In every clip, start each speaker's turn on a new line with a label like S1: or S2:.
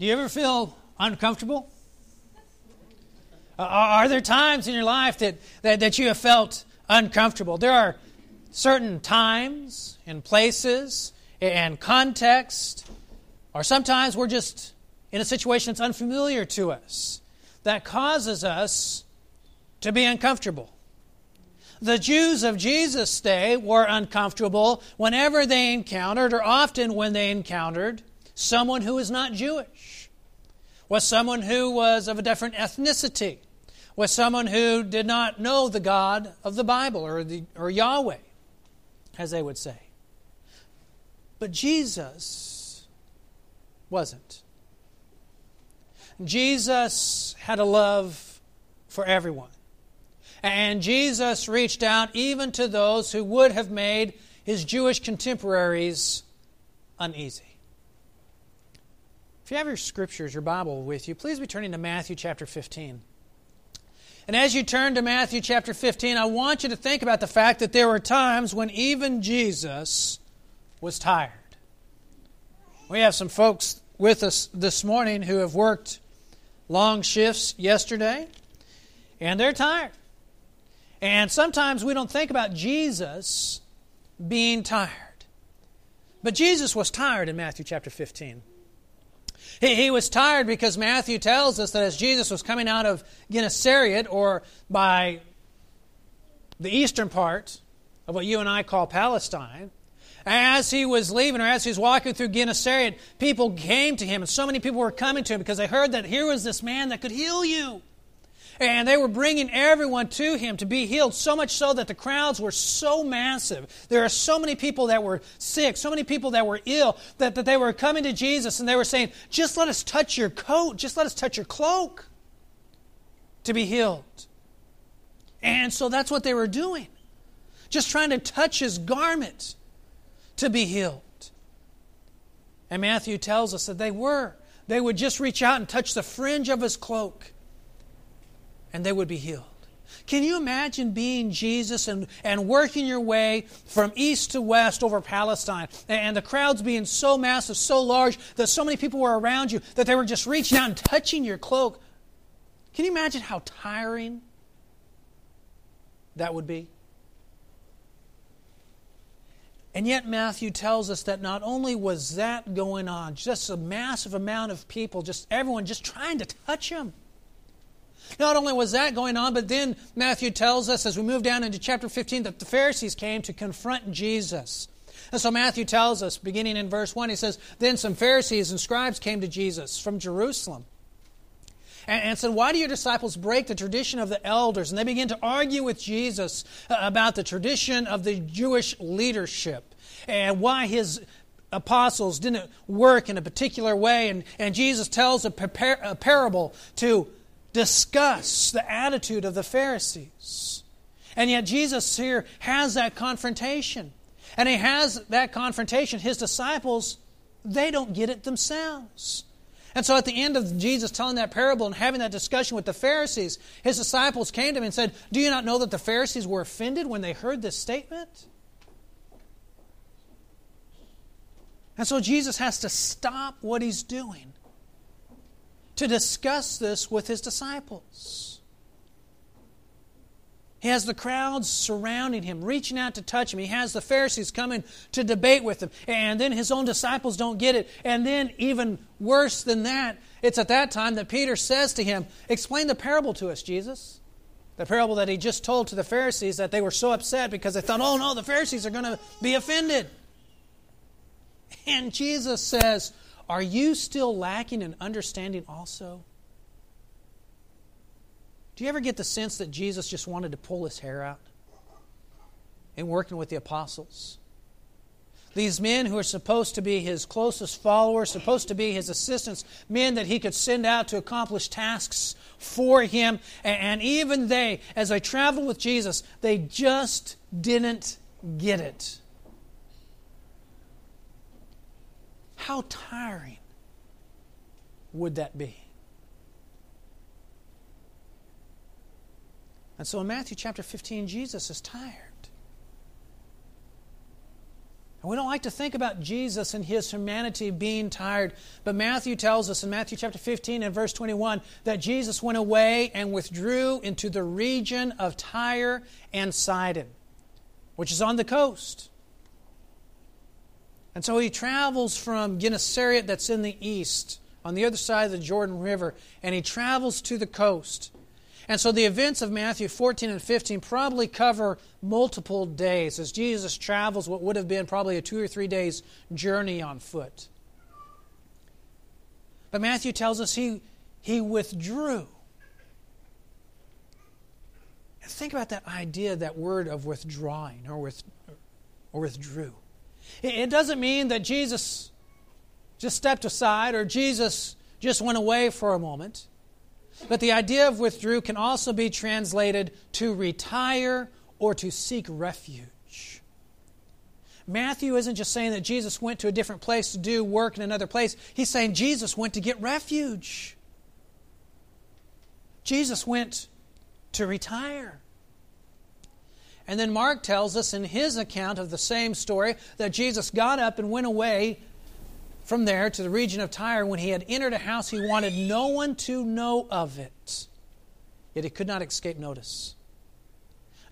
S1: Do you ever feel uncomfortable? Uh, are there times in your life that, that, that you have felt uncomfortable? There are certain times and places and context, or sometimes we're just in a situation that's unfamiliar to us that causes us to be uncomfortable. The Jews of Jesus' day were uncomfortable whenever they encountered, or often when they encountered, someone who was not Jewish, was someone who was of a different ethnicity, was someone who did not know the God of the Bible or, the, or Yahweh, as they would say. But Jesus wasn't. Jesus had a love for everyone. And Jesus reached out even to those who would have made his Jewish contemporaries uneasy. If you have your scriptures, your Bible with you, please be turning to Matthew chapter 15. And as you turn to Matthew chapter 15, I want you to think about the fact that there were times when even Jesus was tired. We have some folks with us this morning who have worked long shifts yesterday, and they're tired. And sometimes we don't think about Jesus being tired. But Jesus was tired in Matthew chapter 15. He, he was tired because Matthew tells us that as Jesus was coming out of Gennesaret, or by the eastern part of what you and I call Palestine, as he was leaving or as he was walking through Gennesaret, people came to him, and so many people were coming to him because they heard that here was this man that could heal you. And they were bringing everyone to him to be healed, so much so that the crowds were so massive. There are so many people that were sick, so many people that were ill, that, that they were coming to Jesus and they were saying, Just let us touch your coat, just let us touch your cloak to be healed. And so that's what they were doing, just trying to touch his garment to be healed. And Matthew tells us that they were. They would just reach out and touch the fringe of his cloak and they would be healed. Can you imagine being Jesus and, and working your way from east to west over Palestine and the crowds being so massive, so large, that so many people were around you that they were just reaching out and touching your cloak? Can you imagine how tiring that would be? And yet, Matthew tells us that not only was that going on, just a massive amount of people, just everyone just trying to touch him. Not only was that going on, but then Matthew tells us as we move down into chapter 15 that the Pharisees came to confront Jesus. And so Matthew tells us, beginning in verse 1, he says, Then some Pharisees and scribes came to Jesus from Jerusalem and, and said, Why do your disciples break the tradition of the elders? And they begin to argue with Jesus uh, about the tradition of the Jewish leadership and why his apostles didn't work in a particular way. And, and Jesus tells a, a parable to discuss the attitude of the Pharisees. And yet, Jesus here has that confrontation. And he has that confrontation. His disciples, they don't get it themselves. And so, at the end of Jesus telling that parable and having that discussion with the Pharisees, his disciples came to him and said, Do you not know that the Pharisees were offended when they heard this statement? And so, Jesus has to stop what he's doing to discuss this with his disciples. He has the crowds surrounding him, reaching out to touch him. He has the Pharisees coming to debate with him. And then his own disciples don't get it. And then, even worse than that, it's at that time that Peter says to him, Explain the parable to us, Jesus. The parable that he just told to the Pharisees that they were so upset because they thought, oh no, the Pharisees are going to be offended. And Jesus says, are you still lacking in understanding also? Do you ever get the sense that Jesus just wanted to pull his hair out in working with the apostles? These men who are supposed to be his closest followers, supposed to be his assistants, men that he could send out to accomplish tasks for him. And even they, as they traveled with Jesus, they just didn't get it. How tiring would that be? And so in Matthew chapter 15, Jesus is tired. And we don't like to think about Jesus and his humanity being tired. But Matthew tells us in Matthew chapter 15 and verse 21 that Jesus went away and withdrew into the region of Tyre and Sidon, which is on the coast. And so he travels from Gennesaret, that's in the east, on the other side of the Jordan River, and he travels to the coast. And so the events of Matthew 14 and 15 probably cover multiple days as Jesus travels what would have been probably a two or three days journey on foot. But Matthew tells us he, he withdrew. And think about that idea, that word of withdrawing or, with, or withdrew. It, doesn't mean that Jesus just stepped aside or Jesus just went away for a moment. But the idea of withdrew can also be translated to retire or to seek refuge. Matthew isn't just saying that Jesus went to a different place to do work in another place. He's saying Jesus went to get refuge. Jesus went to retire. And then Mark tells us in his account of the same story that Jesus got up and went away from there to the region of Tyre. When he had entered a house, he wanted no one to know of it. Yet he could not escape notice.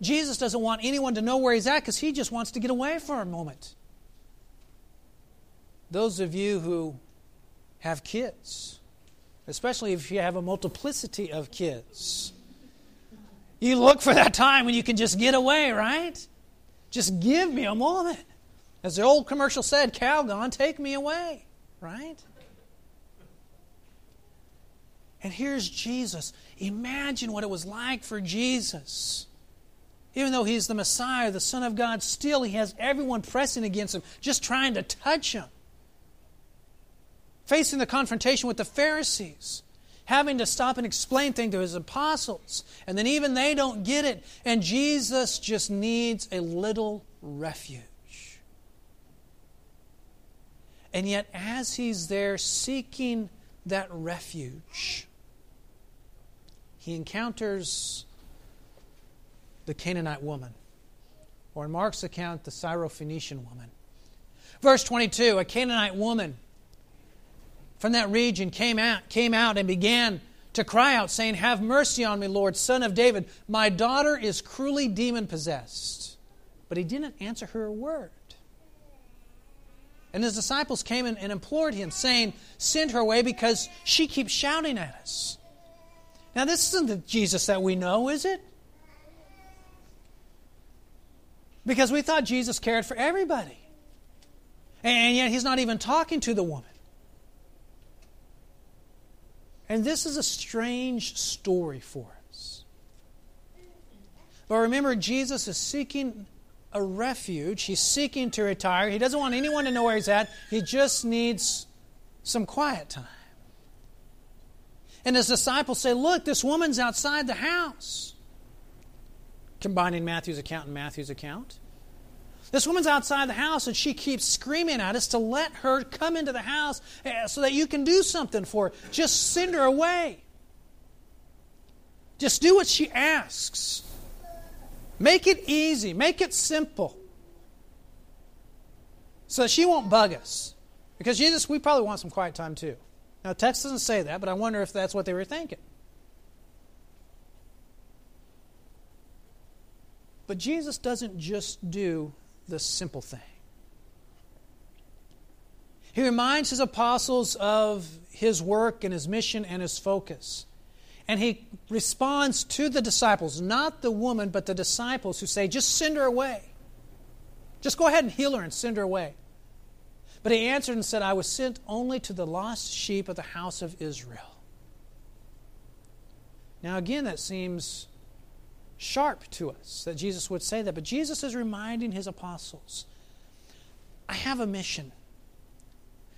S1: Jesus doesn't want anyone to know where he's at because he just wants to get away for a moment. Those of you who have kids, especially if you have a multiplicity of kids, you look for that time when you can just get away, right? Just give me a moment. As the old commercial said, Calgon, take me away right? And here's Jesus. Imagine what it was like for Jesus. Even though he's the Messiah, the Son of God, still he has everyone pressing against him, just trying to touch him. Facing the confrontation with the Pharisees, having to stop and explain things to his apostles. And then even they don't get it. And Jesus just needs a little refuge. And yet, as he's there seeking that refuge, he encounters the Canaanite woman, or in Mark's account, the Syrophoenician woman. Verse 22 A Canaanite woman from that region came out, came out and began to cry out, saying, Have mercy on me, Lord, son of David. My daughter is cruelly demon possessed. But he didn't answer her a word. And his disciples came and, and implored him, saying, Send her away because she keeps shouting at us. Now, this isn't the Jesus that we know, is it? Because we thought Jesus cared for everybody. And yet he's not even talking to the woman. And this is a strange story for us. But remember, Jesus is seeking a refuge. He's seeking to retire. He doesn't want anyone to know where he's at. He just needs some quiet time. And his disciples say, Look, this woman's outside the house. Combining Matthew's account and Matthew's account. This woman's outside the house and she keeps screaming at us to let her come into the house eh, so that you can do something for her. Just send her away. Just do what she asks. Make it easy, make it simple. So she won't bug us. Because Jesus, we probably want some quiet time too. Now, text doesn't say that, but I wonder if that's what they were thinking. But Jesus doesn't just do the simple thing. He reminds his apostles of his work and his mission and his focus. And he responds to the disciples, not the woman, but the disciples who say, just send her away. Just go ahead and heal her and send her away. But he answered and said, I was sent only to the lost sheep of the house of Israel. Now, again, that seems sharp to us that Jesus would say that, but Jesus is reminding his apostles I have a mission.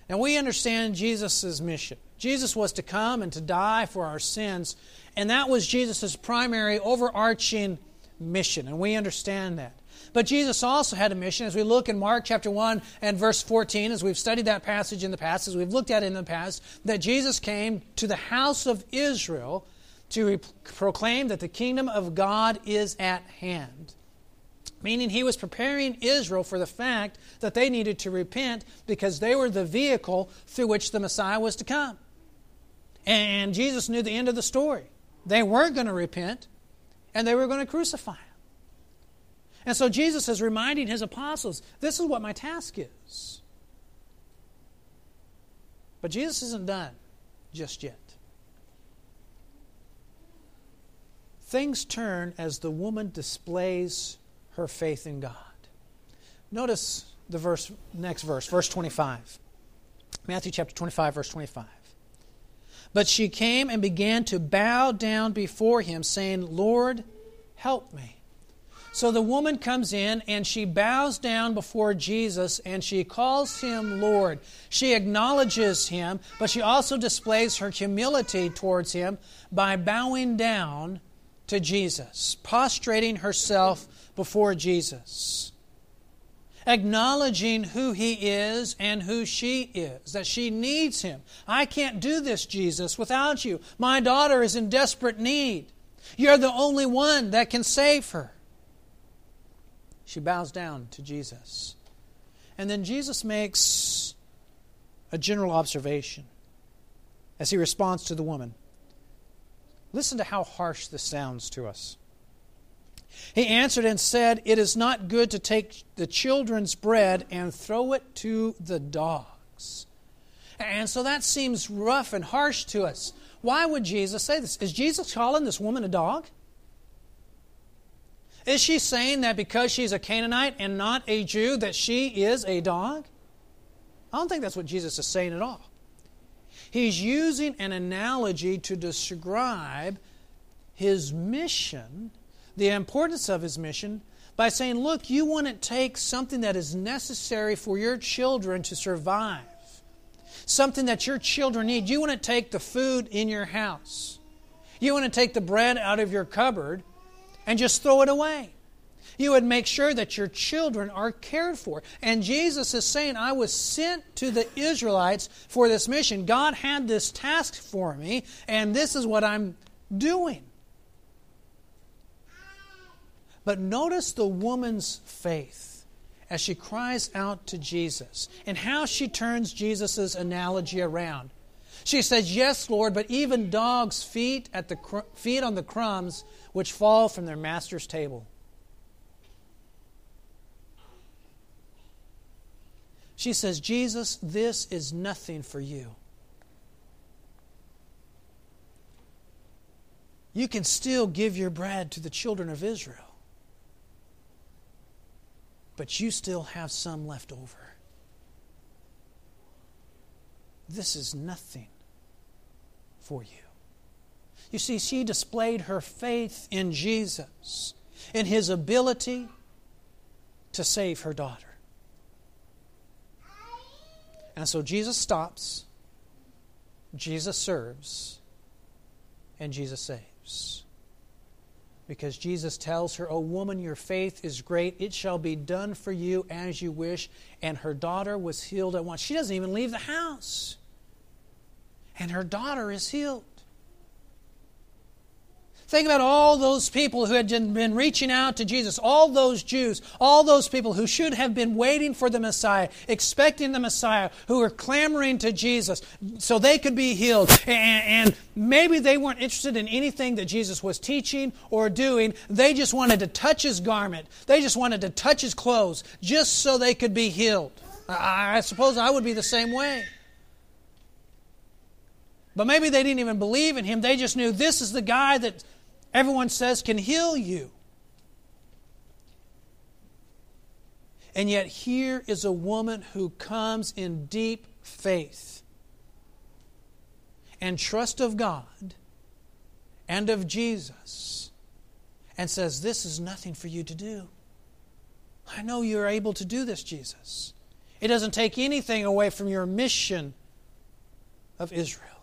S1: And we understand Jesus' mission. Jesus was to come and to die for our sins, and that was Jesus' primary overarching mission, and we understand that. But Jesus also had a mission as we look in Mark chapter 1 and verse 14, as we've studied that passage in the past, as we've looked at it in the past, that Jesus came to the house of Israel to proclaim that the kingdom of God is at hand. meaning he was preparing Israel for the fact that they needed to repent because they were the vehicle through which the Messiah was to come. And Jesus knew the end of the story. They weren't going to repent, and they were going to crucify him. And so Jesus is reminding his apostles this is what my task is. But Jesus isn't done just yet. Things turn as the woman displays her faith in God. Notice the verse next verse, verse 25. Matthew chapter 25 verse 25. But she came and began to bow down before him saying, "Lord, help me." So the woman comes in and she bows down before Jesus and she calls him Lord. She acknowledges him, but she also displays her humility towards him by bowing down to Jesus, prostrating herself before Jesus, acknowledging who he is and who she is, that she needs him. I can't do this, Jesus, without you. My daughter is in desperate need. You're the only one that can save her. She bows down to Jesus. And then Jesus makes a general observation as he responds to the woman. Listen to how harsh this sounds to us. He answered and said, It is not good to take the children's bread and throw it to the dogs. And so that seems rough and harsh to us. Why would Jesus say this? Is Jesus calling this woman a dog? Is she saying that because she's a Canaanite and not a Jew, that she is a dog? I don't think that's what Jesus is saying at all. He's using an analogy to describe his mission the importance of his mission by saying, Look, you want to take something that is necessary for your children to survive, something that your children need. You want to take the food in your house, you want to take the bread out of your cupboard and just throw it away. You would make sure that your children are cared for. And Jesus is saying, I was sent to the Israelites for this mission. God had this task for me, and this is what I'm doing. But notice the woman's faith as she cries out to Jesus and how she turns Jesus' analogy around. She says, Yes, Lord, but even dogs feed, at the, feed on the crumbs which fall from their master's table. She says, Jesus, this is nothing for you. You can still give your bread to the children of Israel but you still have some left over. This is nothing for you. You see, she displayed her faith in Jesus, in his ability to save her daughter. And so Jesus stops, Jesus serves, and Jesus saves because Jesus tells her, O woman, your faith is great. It shall be done for you as you wish. And her daughter was healed at once. She doesn't even leave the house. And her daughter is healed. Think about all those people who had been reaching out to Jesus, all those Jews, all those people who should have been waiting for the Messiah, expecting the Messiah, who were clamoring to Jesus so they could be healed. And, and maybe they weren't interested in anything that Jesus was teaching or doing. They just wanted to touch his garment, they just wanted to touch his clothes just so they could be healed. I, I suppose I would be the same way. But maybe they didn't even believe in him. They just knew this is the guy that everyone says can heal you. And yet, here is a woman who comes in deep faith and trust of God and of Jesus and says, This is nothing for you to do. I know you're able to do this, Jesus. It doesn't take anything away from your mission of Israel.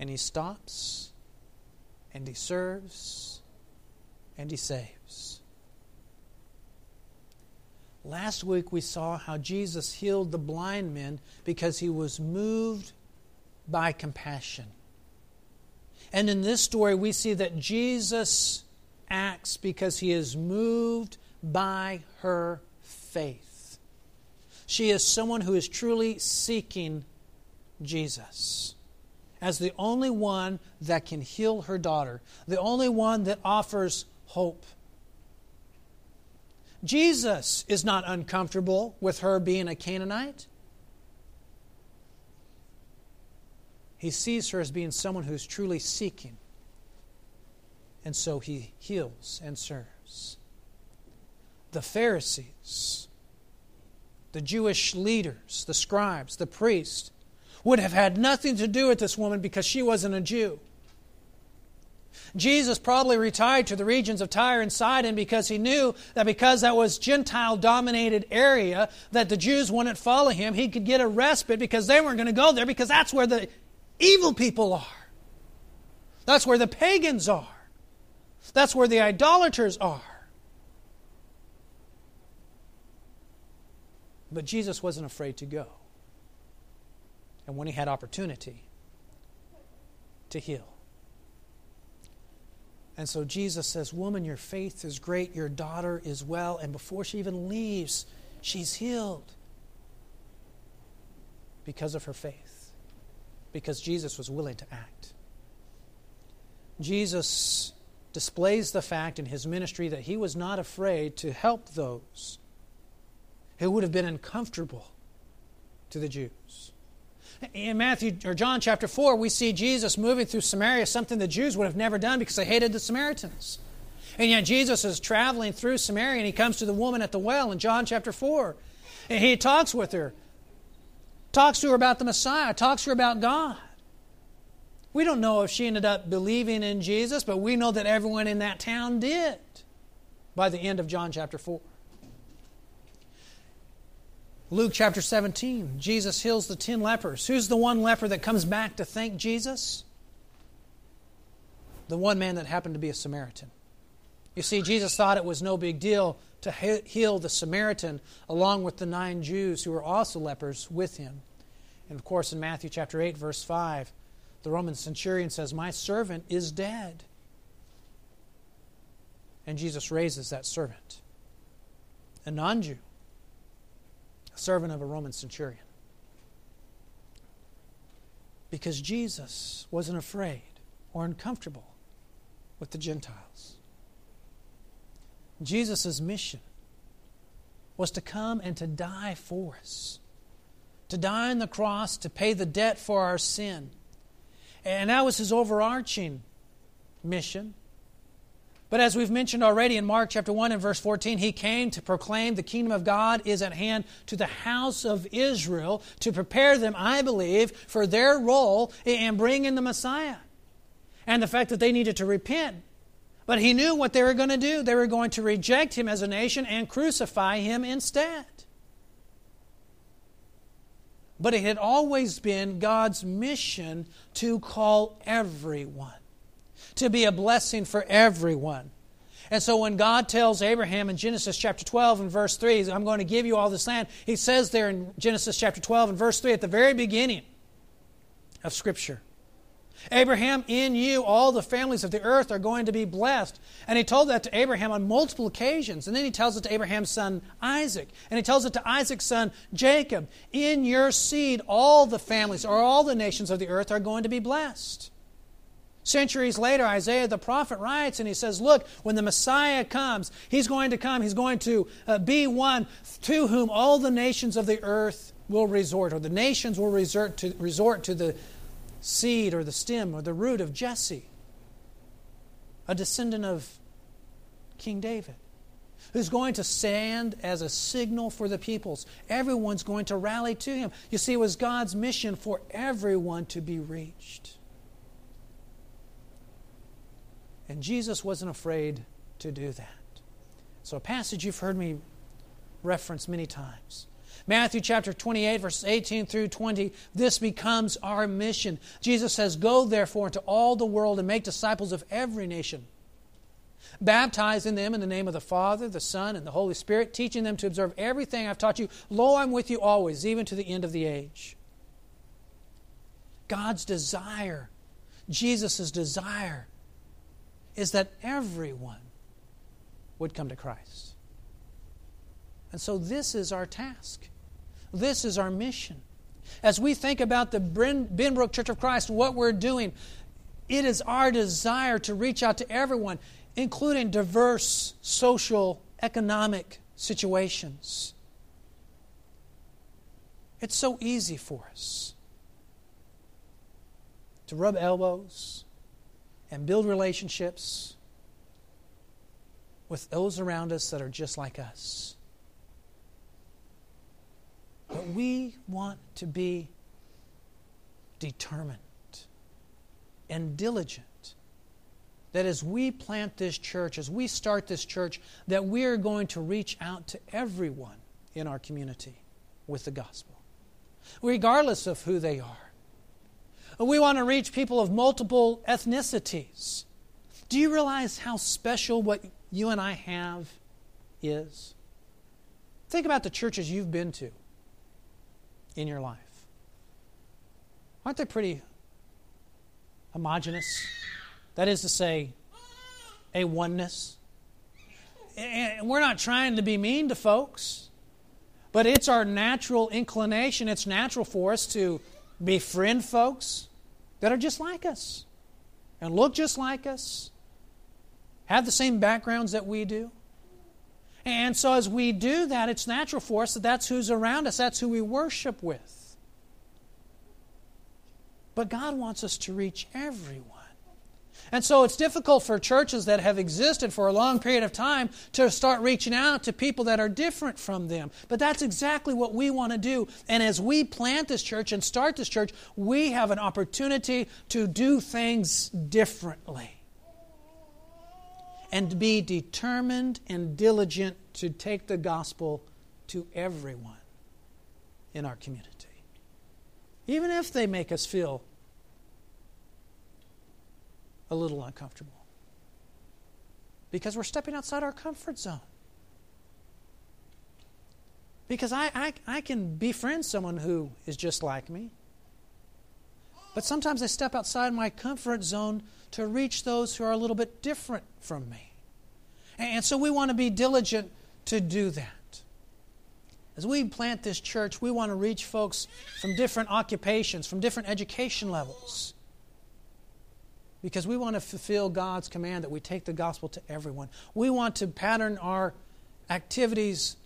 S1: And he stops and he serves and he saves. Last week we saw how Jesus healed the blind men because he was moved by compassion. And in this story, we see that Jesus acts because he is moved by her faith. She is someone who is truly seeking Jesus as the only one that can heal her daughter, the only one that offers hope. Jesus is not uncomfortable with her being a Canaanite. He sees her as being someone who's truly seeking. And so he heals and serves. The Pharisees, the Jewish leaders, the scribes, the priests, would have had nothing to do with this woman because she wasn't a Jew. Jesus probably retired to the regions of Tyre and Sidon because he knew that because that was Gentile dominated area that the Jews wouldn't follow him, he could get a respite because they weren't going to go there because that's where the evil people are. That's where the pagans are. That's where the idolaters are. But Jesus wasn't afraid to go. And when he had opportunity, to heal. And so Jesus says, Woman, your faith is great, your daughter is well. And before she even leaves, she's healed because of her faith, because Jesus was willing to act. Jesus displays the fact in his ministry that he was not afraid to help those who would have been uncomfortable to the Jews. In Matthew or John chapter 4, we see Jesus moving through Samaria, something the Jews would have never done because they hated the Samaritans. And yet Jesus is traveling through Samaria and he comes to the woman at the well in John chapter 4. And he talks with her, talks to her about the Messiah, talks to her about God. We don't know if she ended up believing in Jesus, but we know that everyone in that town did by the end of John chapter 4. Luke chapter 17, Jesus heals the 10 lepers. Who's the one leper that comes back to thank Jesus? The one man that happened to be a Samaritan. You see, Jesus thought it was no big deal to heal the Samaritan along with the nine Jews who were also lepers with him. And of course, in Matthew chapter 8, verse 5, the Roman centurion says, My servant is dead. And Jesus raises that servant, a non Jew servant of a Roman centurion. Because Jesus wasn't afraid or uncomfortable with the Gentiles. Jesus' mission was to come and to die for us, to die on the cross, to pay the debt for our sin. And that was his overarching mission. But as we've mentioned already in Mark chapter 1 and verse 14, he came to proclaim the kingdom of God is at hand to the house of Israel to prepare them, I believe, for their role in bringing in the Messiah. And the fact that they needed to repent. But he knew what they were going to do. They were going to reject him as a nation and crucify him instead. But it had always been God's mission to call everyone to be a blessing for everyone. And so when God tells Abraham in Genesis chapter 12 and verse 3, I'm going to give you all this land, he says there in Genesis chapter 12 and verse 3 at the very beginning of Scripture, Abraham, in you all the families of the earth are going to be blessed. And he told that to Abraham on multiple occasions. And then he tells it to Abraham's son Isaac. And he tells it to Isaac's son Jacob. In your seed, all the families or all the nations of the earth are going to be blessed. Centuries later, Isaiah the prophet writes and he says, Look, when the Messiah comes, he's going to come, he's going to uh, be one to whom all the nations of the earth will resort, or the nations will resort to, resort to the seed or the stem or the root of Jesse, a descendant of King David, who's going to stand as a signal for the peoples. Everyone's going to rally to him. You see, it was God's mission for everyone to be reached. And Jesus wasn't afraid to do that. So, a passage you've heard me reference many times. Matthew chapter 28, verses 18 through 20, this becomes our mission. Jesus says, Go therefore into all the world and make disciples of every nation, baptizing them in the name of the Father, the Son, and the Holy Spirit, teaching them to observe everything I've taught you. Lo, I'm with you always, even to the end of the age. God's desire Jesus' desire is that everyone would come to Christ. And so this is our task. This is our mission. As we think about the Benbrook Church of Christ, what we're doing, it is our desire to reach out to everyone, including diverse social, economic situations. It's so easy for us to rub elbows and build relationships with those around us that are just like us. But we want to be determined and diligent. That as we plant this church, as we start this church, that we are going to reach out to everyone in our community with the gospel, regardless of who they are. We want to reach people of multiple ethnicities. Do you realize how special what you and I have is? Think about the churches you've been to in your life. Aren't they pretty homogenous? That is to say, a oneness. And we're not trying to be mean to folks, but it's our natural inclination, it's natural for us to befriend folks that are just like us and look just like us, have the same backgrounds that we do. And so, as we do that, it's natural for us that that's who's around us, that's who we worship with. But God wants us to reach everyone. And so it's difficult for churches that have existed for a long period of time to start reaching out to people that are different from them. But that's exactly what we want to do. And as we plant this church and start this church, we have an opportunity to do things differently and be determined and diligent to take the gospel to everyone in our community. Even if they make us feel a little uncomfortable. Because we're stepping outside our comfort zone. Because I, I, I can befriend someone who is just like me. But sometimes I step outside my comfort zone to reach those who are a little bit different from me. And so we want to be diligent to do that. As we plant this church, we want to reach folks from different occupations, from different education levels. Because we want to fulfill God's command that we take the gospel to everyone. We want to pattern our activities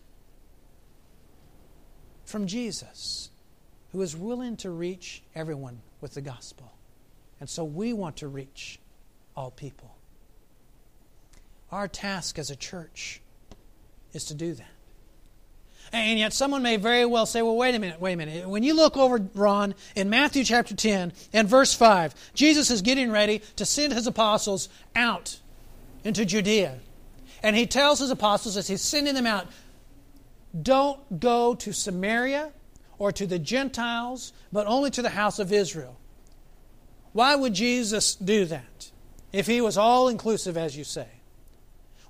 S1: from Jesus, who is willing to reach everyone with the gospel. And so we want to reach all people. Our task as a church is to do that. And yet, someone may very well say, well, wait a minute, wait a minute. When you look over, Ron, in Matthew chapter 10 and verse 5, Jesus is getting ready to send his apostles out into Judea. And he tells his apostles as he's sending them out, don't go to Samaria or to the Gentiles, but only to the house of Israel. Why would Jesus do that if he was all inclusive, as you say?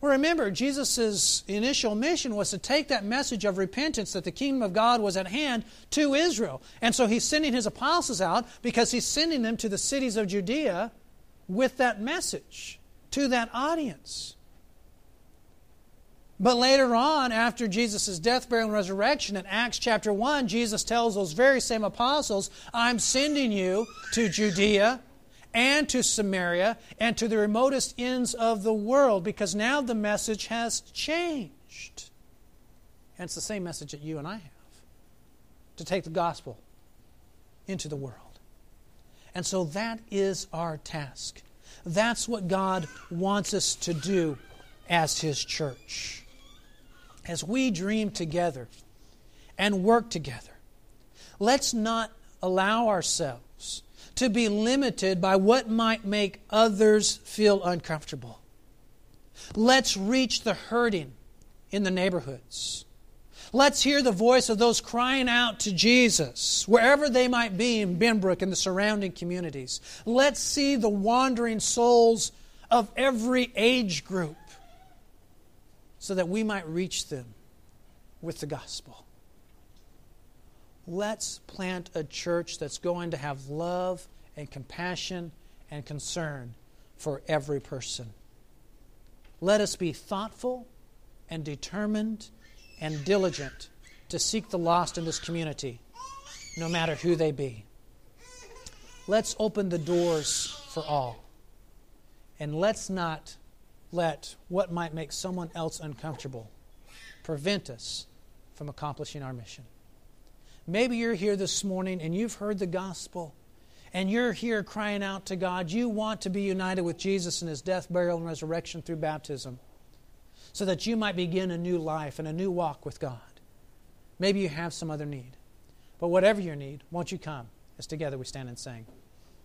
S1: Well, remember, Jesus' initial mission was to take that message of repentance that the kingdom of God was at hand to Israel. And so he's sending his apostles out because he's sending them to the cities of Judea with that message to that audience. But later on, after Jesus' death, burial, and resurrection, in Acts chapter 1, Jesus tells those very same apostles, I'm sending you to Judea and to Samaria and to the remotest ends of the world because now the message has changed. And it's the same message that you and I have to take the gospel into the world. And so that is our task. That's what God wants us to do as His church. As we dream together and work together, let's not allow ourselves to be limited by what might make others feel uncomfortable. Let's reach the hurting in the neighborhoods. Let's hear the voice of those crying out to Jesus, wherever they might be in Benbrook and the surrounding communities. Let's see the wandering souls of every age group so that we might reach them with the gospel. Let's plant a church that's going to have love and compassion and concern for every person. Let us be thoughtful and determined and diligent to seek the lost in this community, no matter who they be. Let's open the doors for all. And let's not let what might make someone else uncomfortable prevent us from accomplishing our mission. Maybe you're here this morning and you've heard the gospel and you're here crying out to God. You want to be united with Jesus in his death, burial, and resurrection through baptism so that you might begin a new life and a new walk with God. Maybe you have some other need. But whatever your need, won't you come as together we stand and sing?